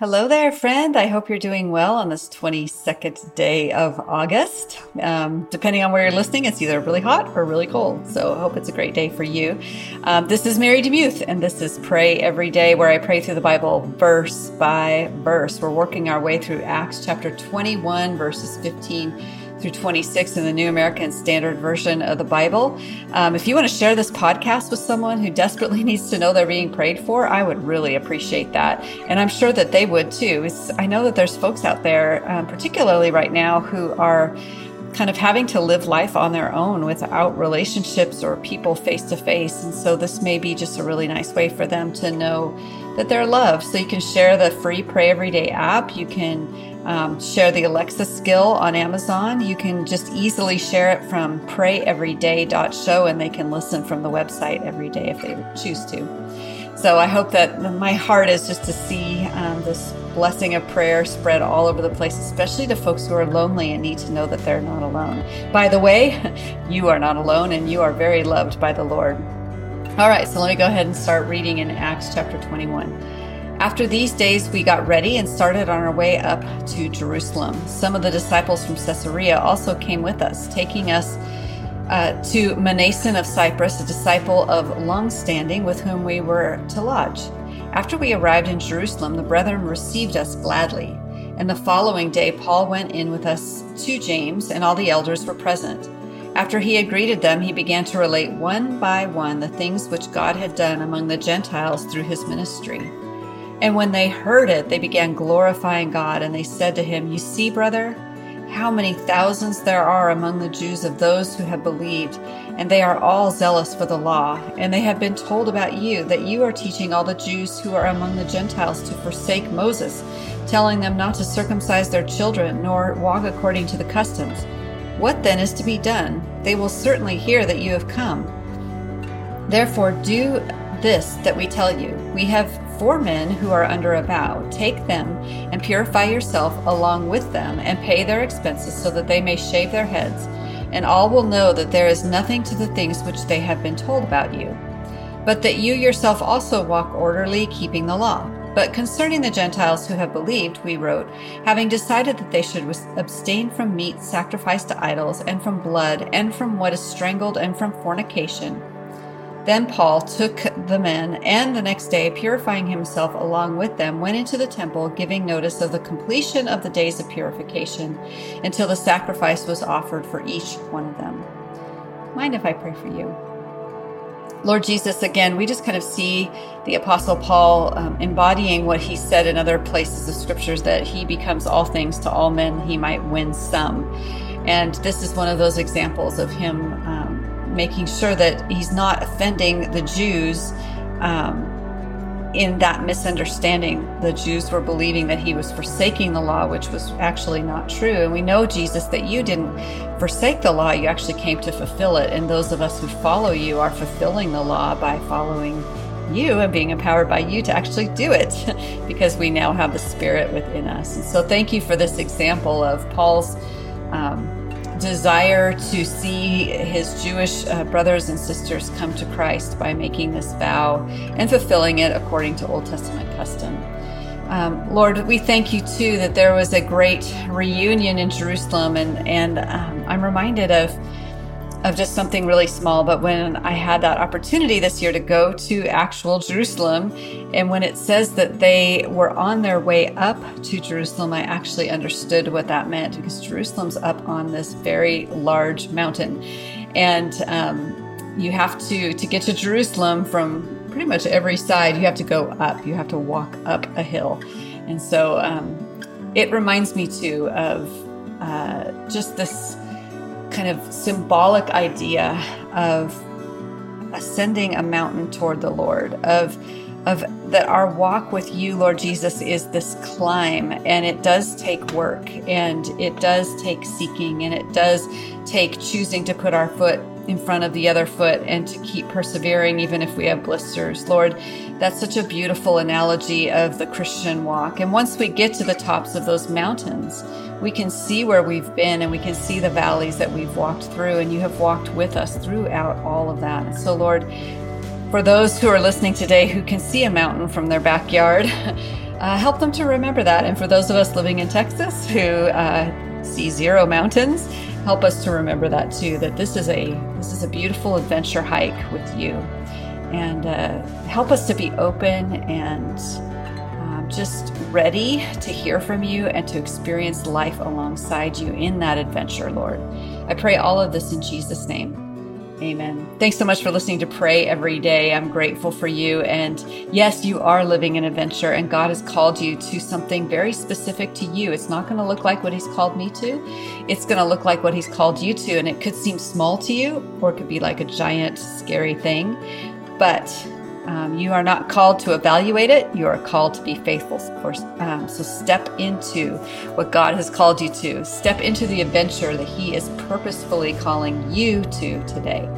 Hello there, friend. I hope you're doing well on this 22nd day of August. Um, depending on where you're listening, it's either really hot or really cold. So I hope it's a great day for you. Um, this is Mary DeMuth, and this is Pray Every Day, where I pray through the Bible verse by verse. We're working our way through Acts chapter 21, verses 15 through 26 in the New American Standard Version of the Bible. Um, if you want to share this podcast with someone who desperately needs to know they're being prayed for, I would really appreciate that. And I'm sure that they would too. It's, I know that there's folks out there, um, particularly right now, who are kind of having to live life on their own without relationships or people face to face. And so this may be just a really nice way for them to know that they're loved. So you can share the free Pray Everyday app. You can um, share the Alexa skill on Amazon. You can just easily share it from prayeveryday.show and they can listen from the website every day if they choose to. So I hope that my heart is just to see um, this blessing of prayer spread all over the place, especially to folks who are lonely and need to know that they're not alone. By the way, you are not alone and you are very loved by the Lord. All right, so let me go ahead and start reading in Acts chapter 21. After these days, we got ready and started on our way up to Jerusalem. Some of the disciples from Caesarea also came with us, taking us uh, to Mnason of Cyprus, a disciple of long standing with whom we were to lodge. After we arrived in Jerusalem, the brethren received us gladly. And the following day, Paul went in with us to James, and all the elders were present. After he had greeted them, he began to relate one by one the things which God had done among the Gentiles through his ministry. And when they heard it, they began glorifying God, and they said to him, You see, brother, how many thousands there are among the Jews of those who have believed, and they are all zealous for the law. And they have been told about you that you are teaching all the Jews who are among the Gentiles to forsake Moses, telling them not to circumcise their children, nor walk according to the customs. What then is to be done? They will certainly hear that you have come. Therefore, do this that we tell you. We have four men who are under a vow. Take them and purify yourself along with them, and pay their expenses so that they may shave their heads. And all will know that there is nothing to the things which they have been told about you, but that you yourself also walk orderly, keeping the law. But concerning the Gentiles who have believed, we wrote, having decided that they should abstain from meat sacrificed to idols, and from blood, and from what is strangled, and from fornication. Then Paul took the men, and the next day, purifying himself along with them, went into the temple, giving notice of the completion of the days of purification until the sacrifice was offered for each one of them. Mind if I pray for you? Lord Jesus, again, we just kind of see the Apostle Paul um, embodying what he said in other places of scriptures that he becomes all things to all men, he might win some. And this is one of those examples of him. Um, making sure that he's not offending the Jews um, in that misunderstanding. The Jews were believing that he was forsaking the law, which was actually not true. And we know, Jesus, that you didn't forsake the law, you actually came to fulfill it. And those of us who follow you are fulfilling the law by following you and being empowered by you to actually do it because we now have the Spirit within us. And so, thank you for this example of Paul's. Um, desire to see his Jewish uh, brothers and sisters come to Christ by making this vow and fulfilling it according to Old Testament custom. Um, Lord, we thank you too that there was a great reunion in Jerusalem, and and um, I'm reminded of of just something really small. But when I had that opportunity this year to go to actual Jerusalem, and when it says that they were on their way up to Jerusalem, I actually understood what that meant because Jerusalem's up on this very large mountain. And um, you have to, to get to Jerusalem from pretty much every side, you have to go up, you have to walk up a hill. And so um, it reminds me too of uh, just this kind of symbolic idea of ascending a mountain toward the Lord, of of that our walk with you, Lord Jesus, is this climb, and it does take work, and it does take seeking, and it does take choosing to put our foot in front of the other foot and to keep persevering, even if we have blisters. Lord, that's such a beautiful analogy of the Christian walk. And once we get to the tops of those mountains, we can see where we've been and we can see the valleys that we've walked through, and you have walked with us throughout all of that. So, Lord, for those who are listening today who can see a mountain from their backyard, uh, help them to remember that. And for those of us living in Texas who uh, see zero mountains, help us to remember that too. That this is a this is a beautiful adventure hike with you, and uh, help us to be open and just ready to hear from you and to experience life alongside you in that adventure, Lord. I pray all of this in Jesus' name. Amen. Thanks so much for listening to Pray Every Day. I'm grateful for you. And yes, you are living an adventure, and God has called you to something very specific to you. It's not going to look like what He's called me to, it's going to look like what He's called you to. And it could seem small to you, or it could be like a giant, scary thing. But um, you are not called to evaluate it. You are called to be faithful. Um, so step into what God has called you to. Step into the adventure that He is purposefully calling you to today.